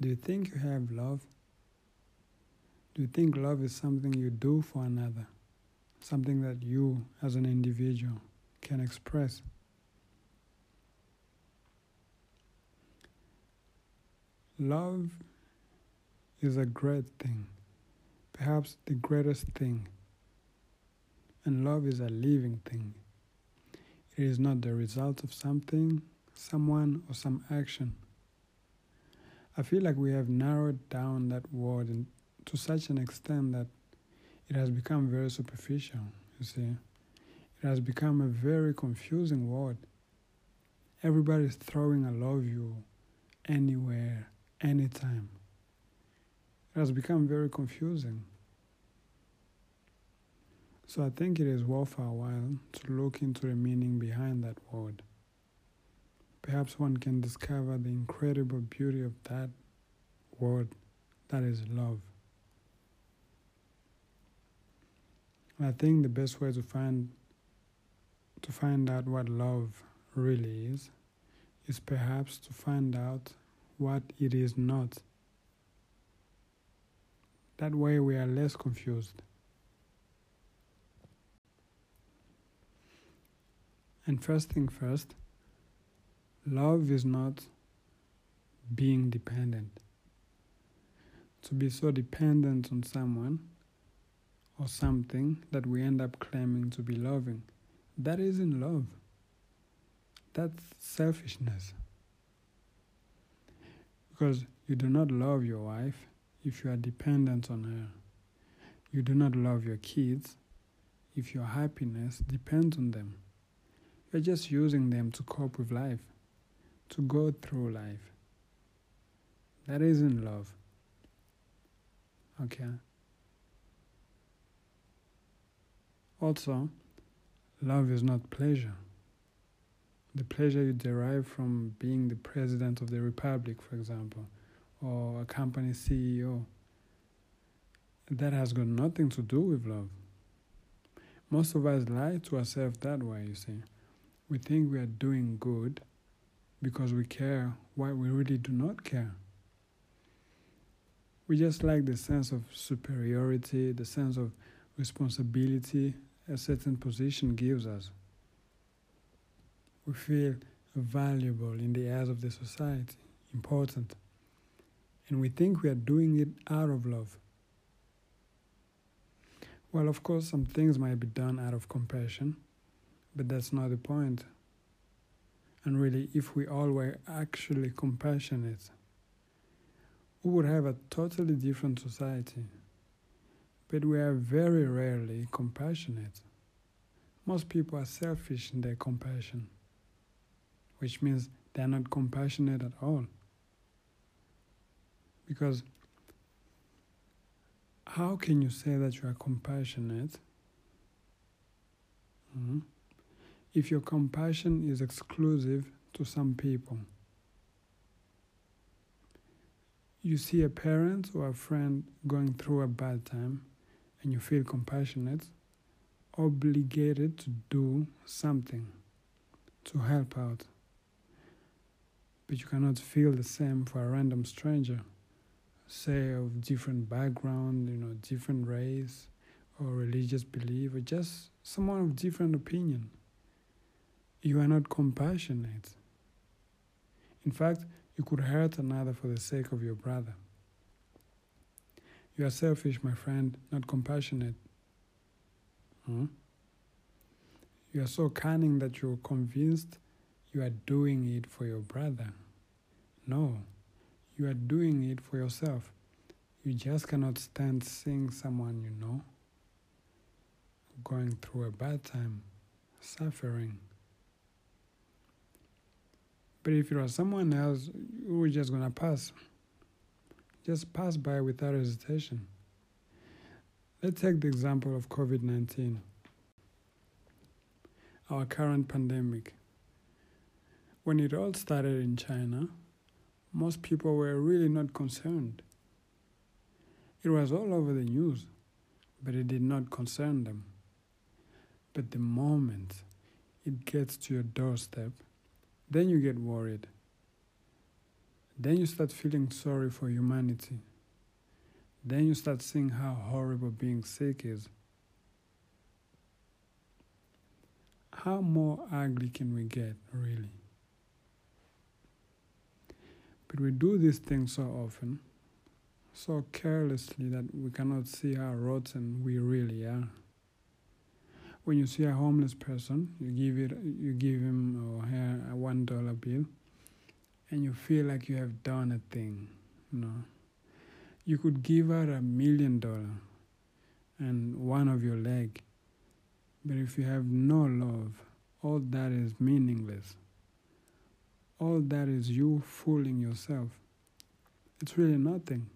Do you think you have love? Do you think love is something you do for another? Something that you, as an individual, can express? Love is a great thing, perhaps the greatest thing. And love is a living thing. It is not the result of something, someone, or some action. I feel like we have narrowed down that word in, to such an extent that it has become very superficial, you see. It has become a very confusing word. Everybody is throwing I love you anywhere, anytime. It has become very confusing. So I think it is worth our while to look into the meaning behind that word. Perhaps one can discover the incredible beauty of that word that is love. I think the best way to find to find out what love really is is perhaps to find out what it is not. That way we are less confused. And first thing first, love is not being dependent. To be so dependent on someone or something that we end up claiming to be loving, that isn't love. That's selfishness. Because you do not love your wife if you are dependent on her. You do not love your kids if your happiness depends on them. You're just using them to cope with life, to go through life. That isn't love. Okay? Also, love is not pleasure. The pleasure you derive from being the president of the republic, for example, or a company CEO, that has got nothing to do with love. Most of us lie to ourselves that way, you see. We think we are doing good because we care why we really do not care. We just like the sense of superiority, the sense of responsibility a certain position gives us. We feel valuable in the eyes of the society, important, and we think we are doing it out of love. Well, of course, some things might be done out of compassion, but that's not the point. And really, if we all were actually compassionate, we would have a totally different society. But we are very rarely compassionate. Most people are selfish in their compassion, which means they are not compassionate at all. Because how can you say that you are compassionate mm-hmm, if your compassion is exclusive to some people? You see a parent or a friend going through a bad time and you feel compassionate, obligated to do something to help out. But you cannot feel the same for a random stranger, say of different background, you know, different race or religious belief, or just someone of different opinion. You are not compassionate. In fact, you could hurt another for the sake of your brother. You are selfish, my friend, not compassionate. Hmm? You are so cunning that you're convinced you are doing it for your brother. No, you are doing it for yourself. You just cannot stand seeing someone you know going through a bad time, suffering. But if it was someone else, you were just gonna pass. Just pass by without hesitation. Let's take the example of COVID 19, our current pandemic. When it all started in China, most people were really not concerned. It was all over the news, but it did not concern them. But the moment it gets to your doorstep, then you get worried. Then you start feeling sorry for humanity. Then you start seeing how horrible being sick is. How more ugly can we get, really? But we do these things so often, so carelessly that we cannot see how rotten we really are. When you see a homeless person, you give it, you give him or her a one dollar bill, and you feel like you have done a thing. You know, you could give her a million dollar and one of your leg, but if you have no love, all that is meaningless. All that is you fooling yourself. It's really nothing.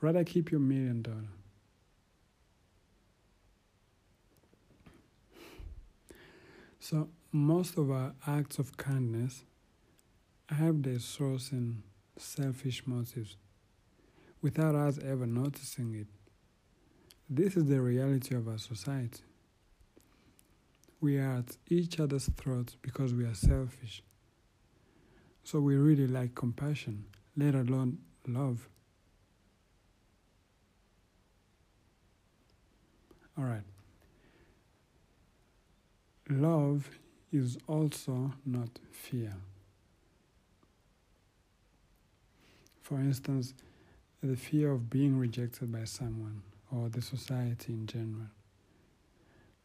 Rather keep your million dollar. So, most of our acts of kindness have their source in selfish motives without us ever noticing it. This is the reality of our society. We are at each other's throats because we are selfish. So we really like compassion, let alone love. All right. Love is also not fear. For instance, the fear of being rejected by someone or the society in general.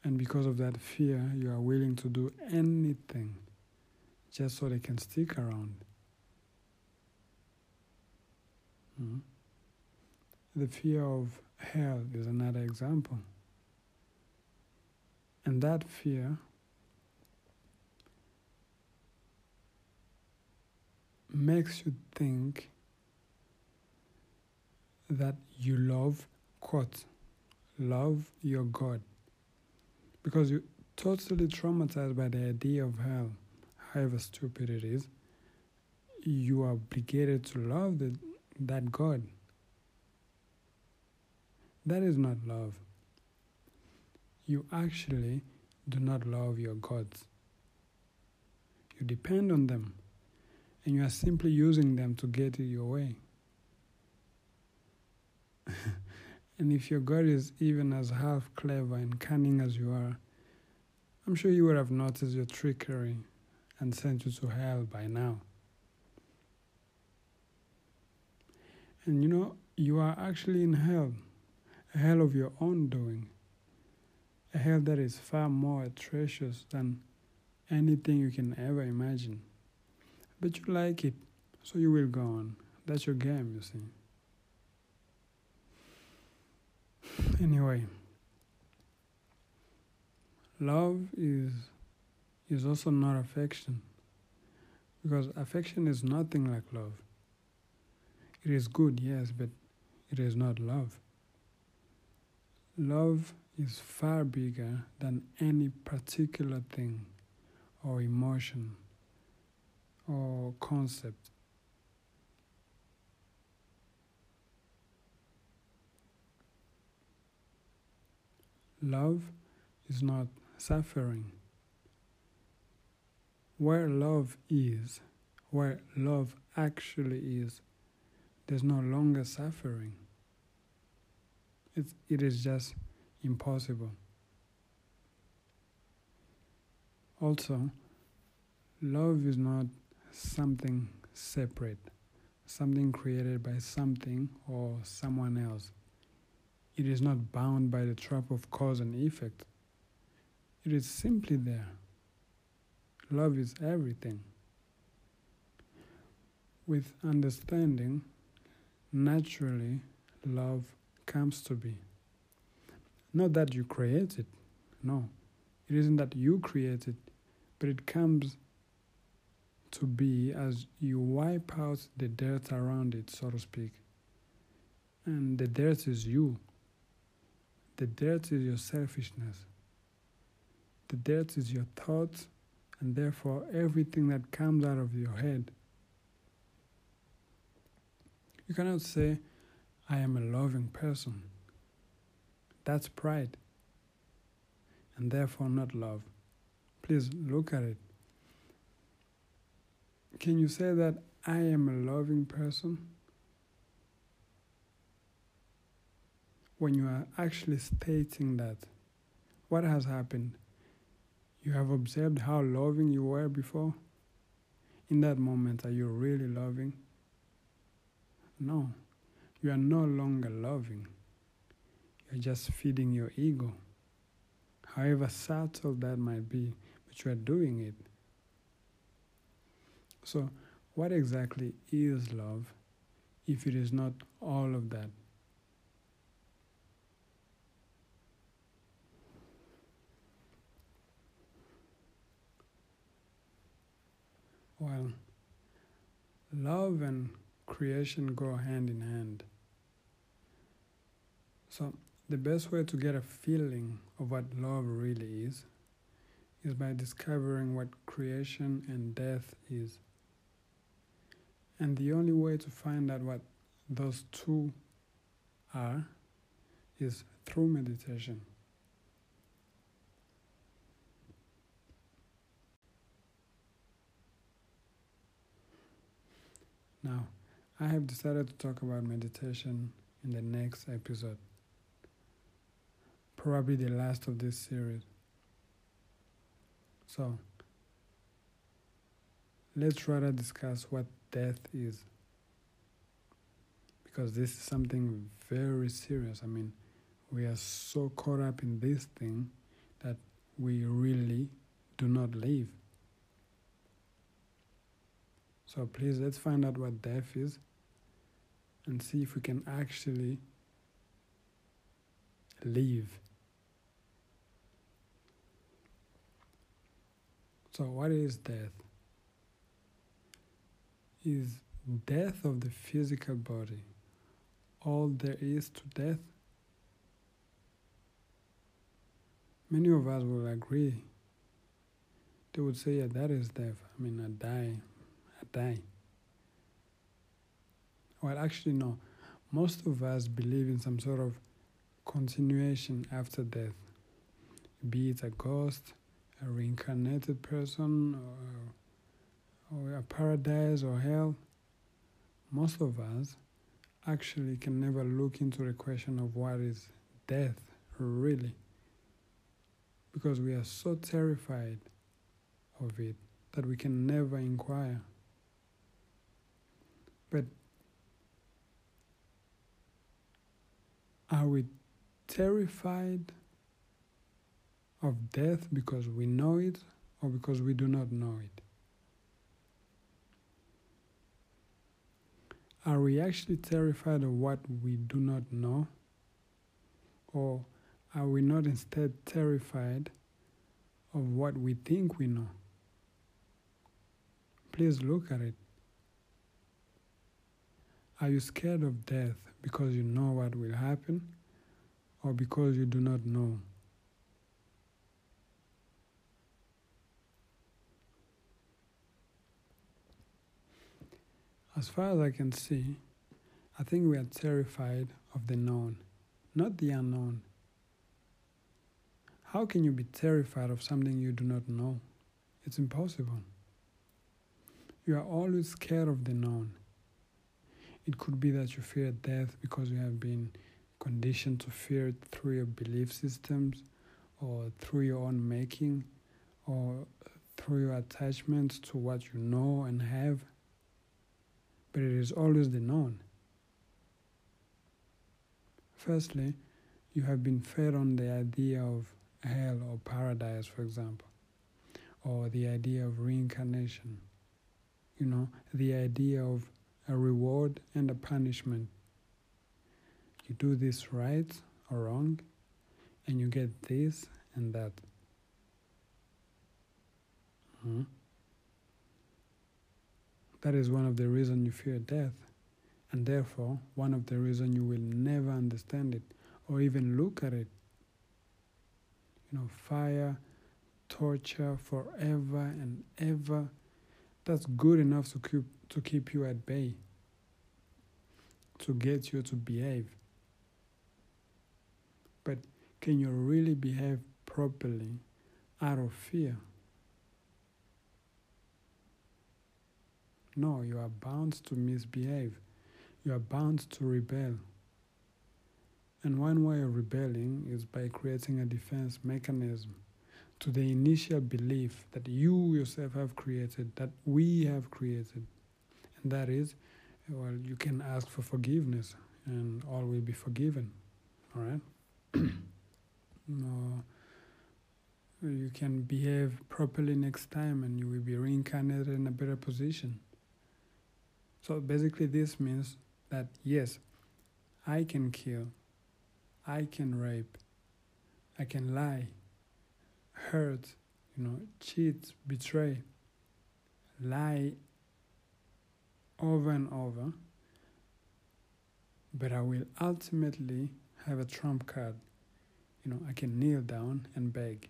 And because of that fear, you are willing to do anything just so they can stick around. Mm-hmm. The fear of hell is another example. And that fear makes you think that you love, quote, love your God. Because you're totally traumatized by the idea of hell, however stupid it is, you are obligated to love the, that God. That is not love. You actually do not love your gods. You depend on them, and you are simply using them to get your way. and if your God is even as half clever and cunning as you are, I'm sure you would have noticed your trickery and sent you to hell by now. And you know, you are actually in hell, a hell of your own doing, a hell that is far more atrocious than anything you can ever imagine. But you like it, so you will go on. That's your game, you see. Anyway, love is is also not affection because affection is nothing like love. It is good, yes, but it is not love. Love is far bigger than any particular thing or emotion or concept. Love is not suffering. Where love is, where love actually is, there's no longer suffering. It's, it is just impossible. Also, love is not something separate, something created by something or someone else. It is not bound by the trap of cause and effect. It is simply there. Love is everything. With understanding, naturally, love comes to be. Not that you create it, no. It isn't that you create it, but it comes to be as you wipe out the dirt around it, so to speak. And the dirt is you. The dirt is your selfishness. The dirt is your thoughts, and therefore everything that comes out of your head. You cannot say, I am a loving person. That's pride, and therefore not love. Please look at it. Can you say that I am a loving person, when you are actually stating that, what has happened? You have observed how loving you were before. In that moment, are you really loving? No, you are no longer loving. You're just feeding your ego. However subtle that might be, but you are doing it. So, what exactly is love if it is not all of that? Well, love and creation go hand in hand. So, the best way to get a feeling of what love really is is by discovering what creation and death is. And the only way to find out what those two are is through meditation. Now, I have decided to talk about meditation in the next episode, probably the last of this series. So, let's rather discuss what death is. Because this is something very serious. I mean, we are so caught up in this thing that we really do not live. So please let's find out what death is and see if we can actually live. So what is death? Is death of the physical body all there is to death? Many of us will agree. They would say, yeah, that is death. I mean, I die I die. Well, actually, no. Most of us believe in some sort of continuation after death, be it a ghost, a reincarnated person, or, or a paradise or hell. Most of us actually can never look into the question of what is death really because we are so terrified of it that we can never inquire. But are we terrified of death because we know it or because we do not know it? Are we actually terrified of what we do not know? Or are we not instead terrified of what we think we know? Please look at it. Are you scared of death because you know what will happen or because you do not know? As far as I can see, I think we are terrified of the known, not the unknown. How can you be terrified of something you do not know? It's impossible. You are always scared of the known. It could be that you fear death because you have been conditioned to fear it through your belief systems or through your own making or through your attachment to what you know and have. But it is always the known. Firstly, you have been fed on the idea of hell or paradise, for example, or the idea of reincarnation, you know, the idea of a reward and a punishment. You do this right or wrong, and you get this and that. Hmm? That is one of the reasons you fear death, and therefore one of the reasons you will never understand it or even look at it. You know, fire, torture forever and ever. That's good enough to keep to keep you at bay, to get you to behave. But can you really behave properly out of fear? No, you are bound to misbehave. You are bound to rebel. And one way of rebelling is by creating a defense mechanism to the initial belief that you yourself have created, that we have created. And that is, well, you can ask for forgiveness and all will be forgiven. All right? no, you can behave properly next time and you will be reincarnated in a better position. So basically, this means that yes, I can kill, I can rape, I can lie, hurt, you know, cheat, betray, lie over and over, but I will ultimately have a trump card. You know, I can kneel down and beg.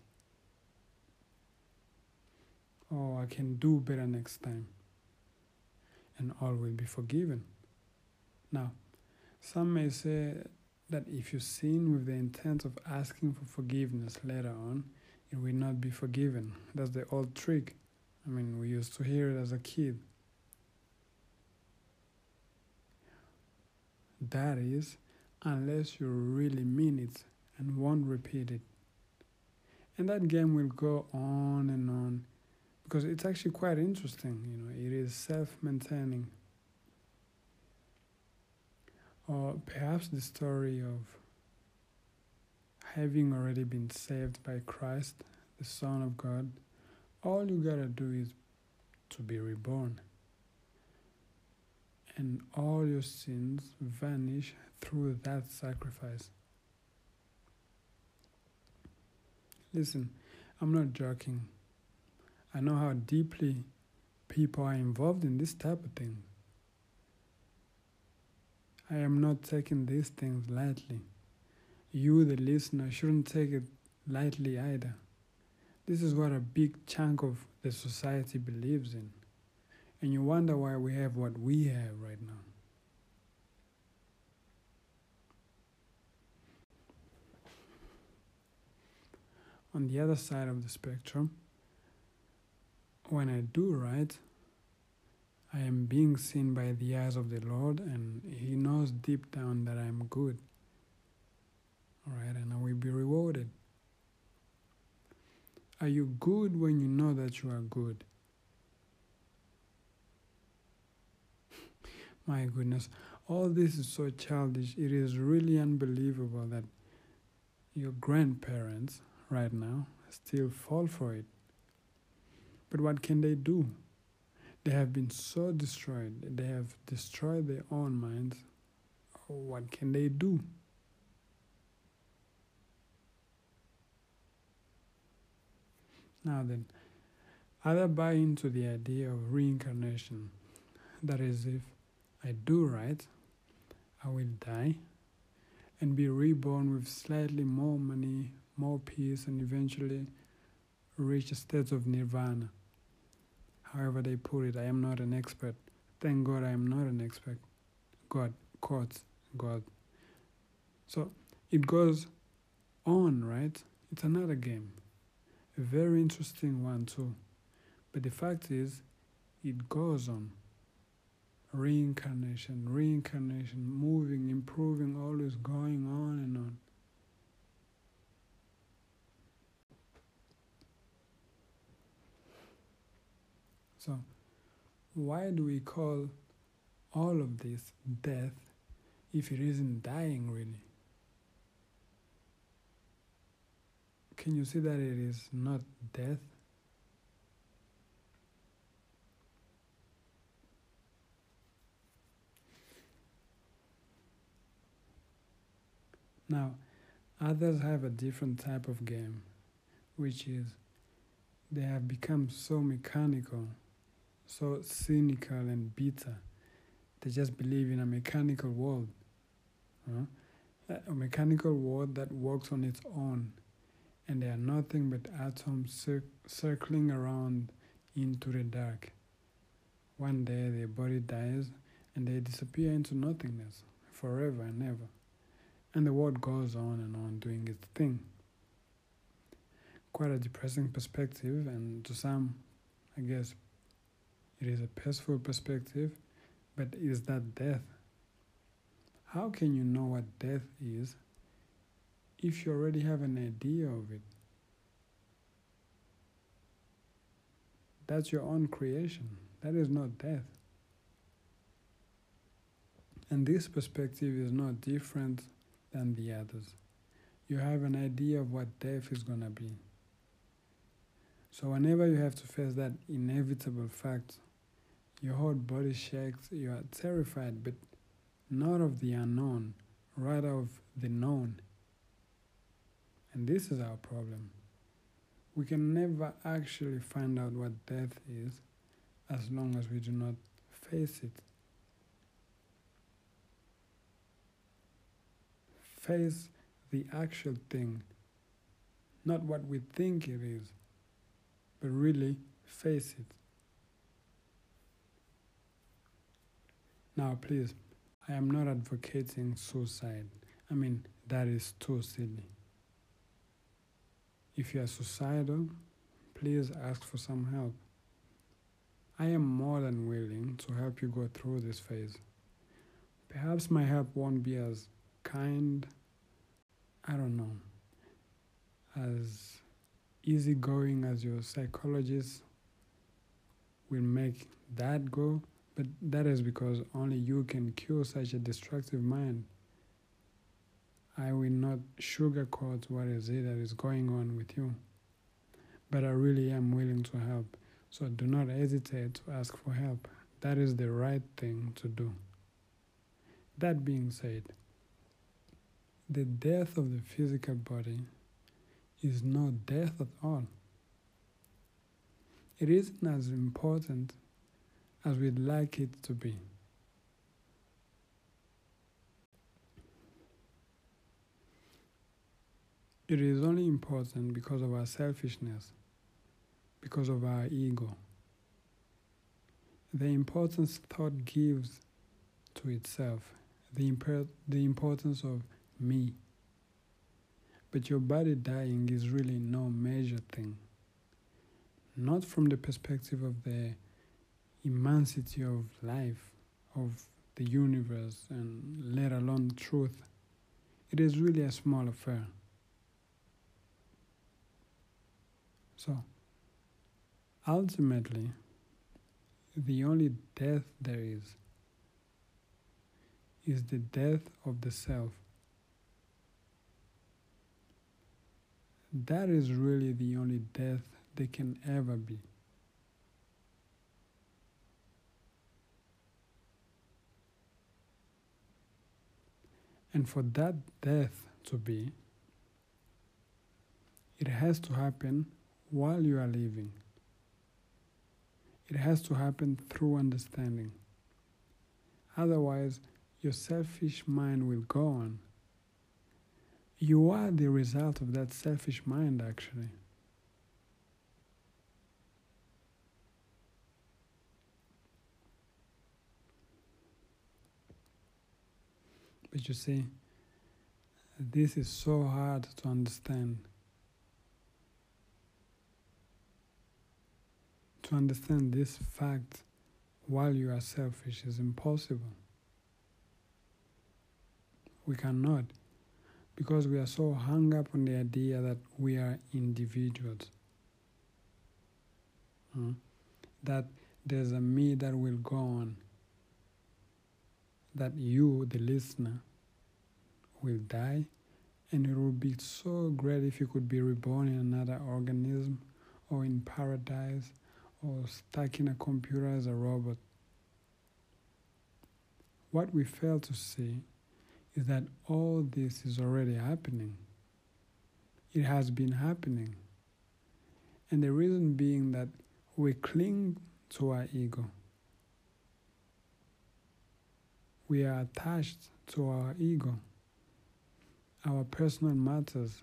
Oh, I can do better next time. And all will be forgiven. Now, some may say that if you sin with the intent of asking for forgiveness later on, it will not be forgiven. That's the old trick. I mean, we used to hear it as a kid. That is, unless you really mean it and won't repeat it. And that game will go on and on because it's actually quite interesting, you know, it is self maintaining. Or perhaps the story of having already been saved by Christ, the Son of God, all you gotta do is to be reborn. And all your sins vanish through that sacrifice. Listen, I'm not joking. I know how deeply people are involved in this type of thing. I am not taking these things lightly. You, the listener, shouldn't take it lightly either. This is what a big chunk of the society believes in. And you wonder why we have what we have right now. On the other side of the spectrum, when I do right, I am being seen by the eyes of the Lord, and He knows deep down that I am good. Alright, and I will be rewarded. Are you good when you know that you are good? My goodness, all this is so childish. It is really unbelievable that your grandparents right now still fall for it. But what can they do? They have been so destroyed, they have destroyed their own minds. What can they do? Now then, either buy into the idea of reincarnation, that is, if I do right, I will die and be reborn with slightly more money, more peace, and eventually reach a state of nirvana however they put it. I am not an expert. Thank God I am not an expert. God, quotes, God. So it goes on, right? It's another game. A very interesting one, too. But the fact is, it goes on. Reincarnation, reincarnation, moving, improving, always going on and on. So, why do we call all of this death if it isn't dying really? Can you see that it is not death? Now, others have a different type of game, which is they have become so mechanical so cynical and bitter. They just believe in a mechanical world. A mechanical world that works on its own, and they are nothing but atoms cir- circling around into the dark. One day their body dies and they disappear into nothingness forever and ever. And the world goes on and on doing its thing. Quite a depressing perspective, and to some, I guess, It is a peaceful perspective, but is that death? How can you know what death is if you already have an idea of it? That's your own creation. That is not death. And this perspective is not different than the others. You have an idea of what death is going to be. So, whenever you have to face that inevitable fact, your whole body shakes, you are terrified, but not of the unknown, rather of the known. And this is our problem. We can never actually find out what death is as long as we do not face it. Face the actual thing, not what we think it is, but really face it. Now, please, I am not advocating suicide. I mean, that is too silly. If you are suicidal, please ask for some help. I am more than willing to help you go through this phase. Perhaps my help won't be as kind, I don't know, as easygoing as your psychologist will make that go, but that is because only you can cure such a destructive mind. I will not sugarcoat what is it that is going on with you, but I really am willing to help. So do not hesitate to ask for help. That is the right thing to do. That being said, the death of the physical body is not death at all. It isn't as important as we'd like it to be. It is only important because of our selfishness, because of our ego. The importance thought gives to itself, the, imper- the importance of me. But your body dying is really no major thing. Not from the perspective of the immensity of life, of the universe, and let alone truth. It is really a small affair. So, ultimately, the only death there is is the death of the self. That is really the only death there can ever be. And for that death to be, it has to happen while you are living. It has to happen through understanding. Otherwise, your selfish mind will go on. You are the result of that selfish mind, actually. But you see, this is so hard to understand. To understand this fact while you are selfish is impossible. We cannot because we are so hung up on the idea that we are individuals. Hmm? That there's a me that will go on that you, the listener, will die, and it would be so great if you could be reborn in another organism or in paradise or stuck in a computer as a robot. What we fail to see is that all this is already happening. It has been happening. And the reason being that we cling to our ego. We are attached to our ego, our personal matters,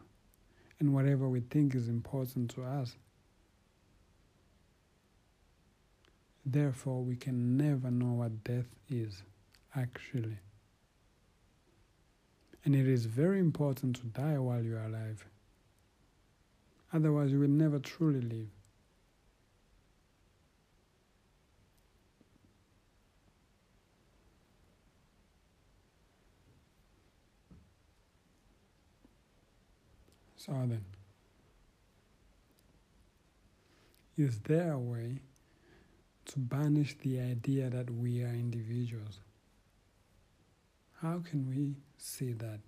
and whatever we think is important to us. Therefore, we can never know what death is, actually. And it is very important to die while you are alive. Otherwise, you will never truly live. So then, is there a way to banish the idea that we are individuals? How can we see that?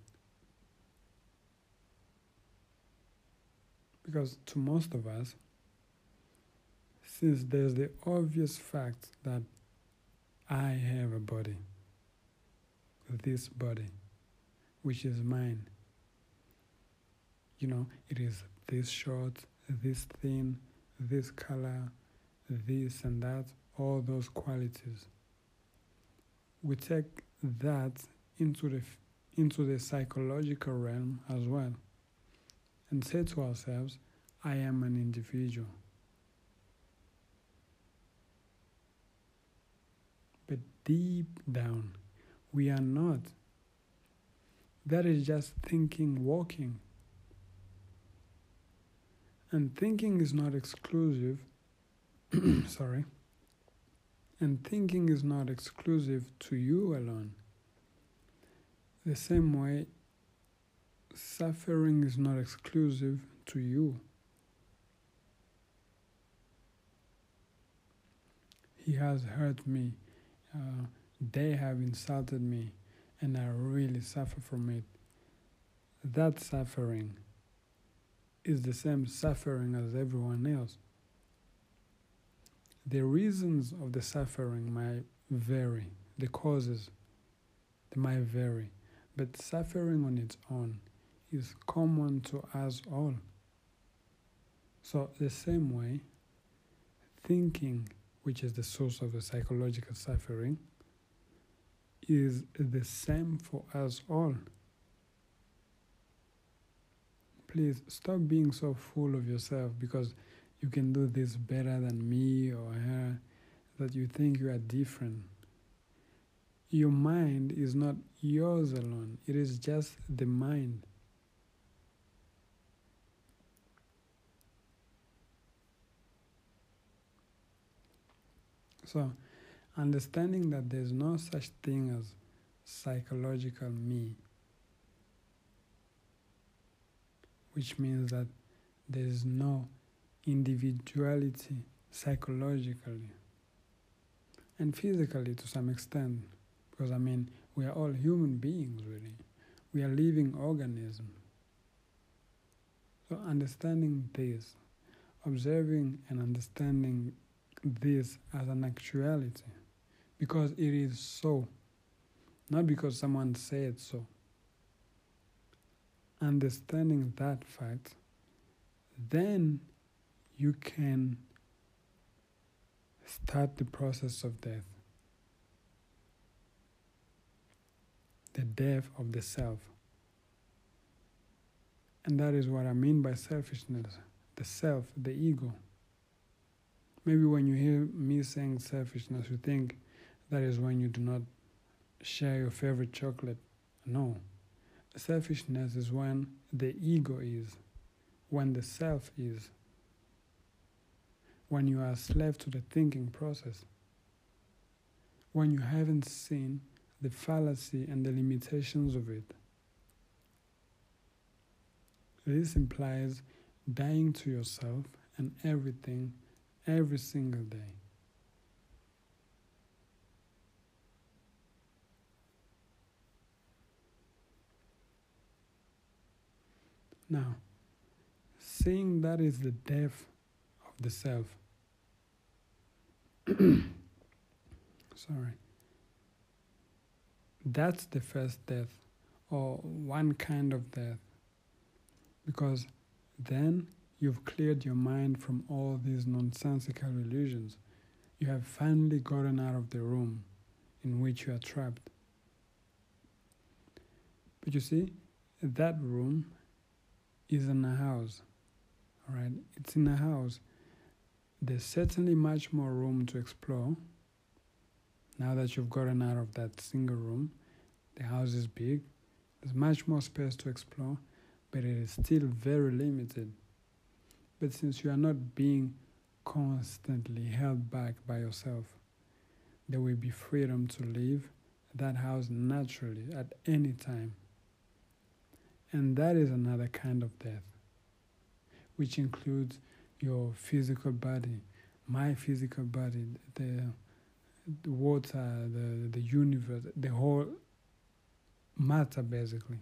Because to most of us, since there's the obvious fact that I have a body, this body, which is mine, you know, it is this short, this thin, this color, this and that, all those qualities. We take that into the into the psychological realm as well and say to ourselves, I am an individual. But deep down, we are not. That is just thinking walking. And thinking is not exclusive. sorry. And thinking is not exclusive to you alone. The same way, suffering is not exclusive to you. He has hurt me. Uh, they have insulted me, and I really suffer from it. That suffering is the same suffering as everyone else. The reasons of the suffering might vary, the causes they might vary. But suffering on its own is common to us all. So, the same way, thinking, which is the source of the psychological suffering, is the same for us all. Please stop being so full of yourself because you can do this better than me or her, that you think you are different. Your mind is not yours alone, it is just the mind. So, understanding that there's no such thing as psychological me, which means that there is no individuality psychologically and physically to some extent. Because I mean, we are all human beings, really. We are living organisms. So, understanding this, observing and understanding this as an actuality, because it is so, not because someone said so. Understanding that fact, then you can start the process of death. the death of the self. And that is what I mean by selfishness the self, the ego. Maybe when you hear me saying selfishness, you think that is when you do not share your favorite chocolate. No. Selfishness is when the ego is, when the self is, when you are a slave to the thinking process, when you haven't seen the fallacy and the limitations of it. This implies dying to yourself and everything every single day. Now, seeing that is the death of the self. Sorry. That's the first death, or one kind of death. Because then you've cleared your mind from all these nonsensical illusions. You have finally gotten out of the room in which you are trapped. But you see, that room is in a house. Alright, it's in a house. There's certainly much more room to explore now that you've gotten out of that single room, the house is big, there's much more space to explore, but it is still very limited. But since you are not being constantly held back by yourself, there will be freedom to leave that house naturally at any time. And that is another kind of death. which includes your physical body, my physical body, the, the water, the, the universe, the whole matter basically.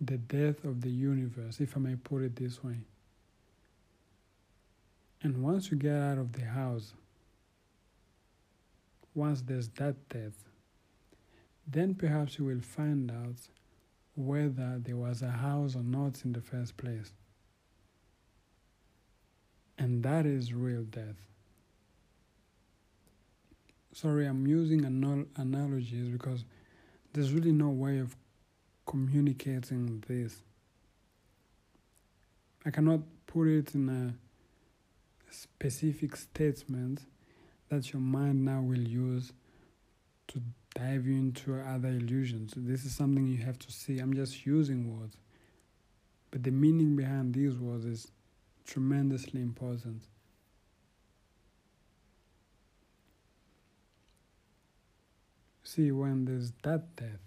The death of the universe, if I may put it this way. And once you get out of the house, once there's that death, then perhaps you will find out whether there was a house or not in the first place. And that is real death. Sorry, I'm using anal- analogies because there's really no way of communicating this. I cannot put it in a specific statement that your mind now will use to dive you into other illusions. This is something you have to see. I'm just using words. But the meaning behind these words is tremendously important. See, when there's that death,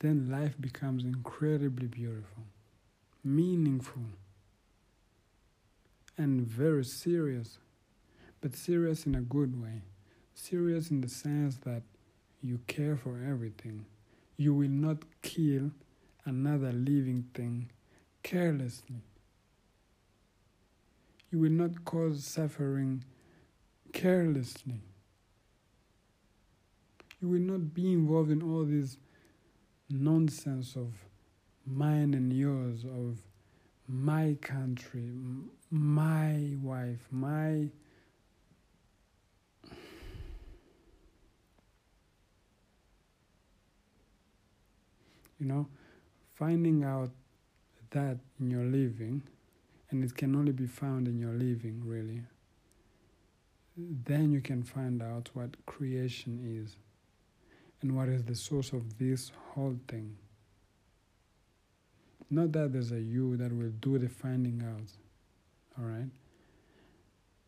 then life becomes incredibly beautiful, meaningful, and very serious, but serious in a good way. Serious in the sense that you care for everything. You will not kill another living thing carelessly. You will not cause suffering carelessly. You will not be involved in all this nonsense of mine and yours, of my country, my wife, my. You know, finding out that in your living, and it can only be found in your living, really, then you can find out what creation is and what is the source of this whole thing. Not that there's a you that will do the finding out, all right?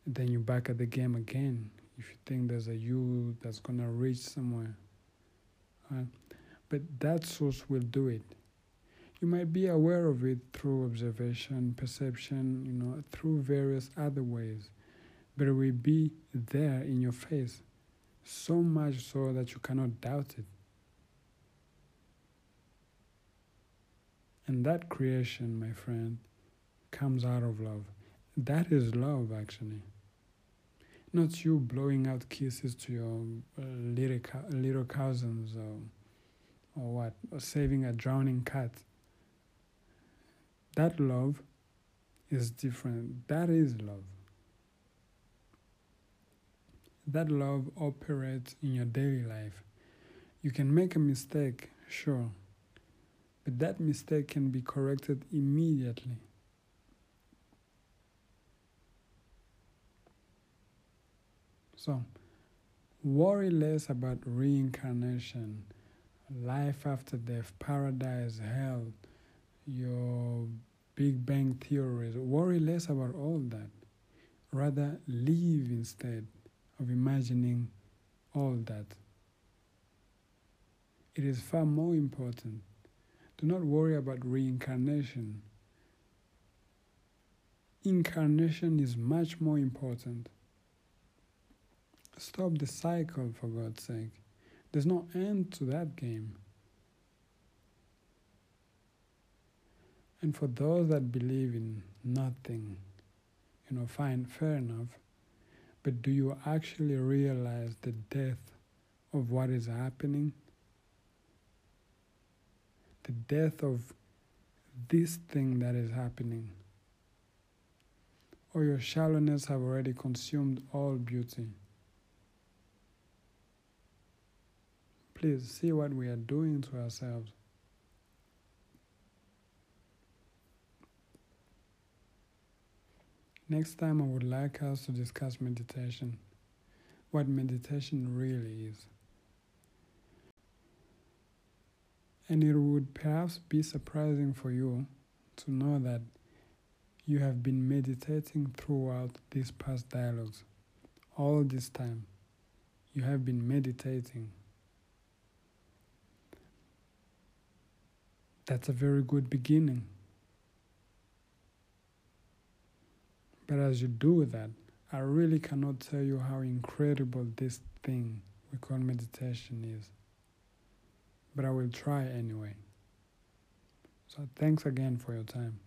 Then you're back at the game again if you think there's a you that's gonna reach somewhere, all right? But that source will do it. You might be aware of it through observation, perception, you know, through various other ways, but it will be there in your face so much so that you cannot doubt it. And that creation, my friend, comes out of love. That is love, actually. Not you blowing out kisses to your uh, little, little cousins or, or what, or saving a drowning cat. That love is different. That is love that love operates in your daily life. You can make a mistake, sure, but that mistake can be corrected immediately. So, worry less about reincarnation, life after death, paradise, hell, your Big Bang theories. Worry less about all that. Rather, live instead of imagining all that. It is far more important. Do not worry about reincarnation. Incarnation is much more important. Stop the cycle, for God's sake. There's no end to that game. And for those that believe in nothing, you know, fine, fair enough. But do you actually realize the depth of what is happening? The death of this thing that is happening. Or your shallowness have already consumed all beauty. Please see what we are doing to ourselves. Next time, I would like us to discuss meditation, what meditation really is. And it would perhaps be surprising for you to know that you have been meditating throughout these past dialogues. All this time, you have been meditating. That's a very good beginning. But as you do that, I really cannot tell you how incredible this thing we call meditation is. But I will try anyway. So thanks again for your time.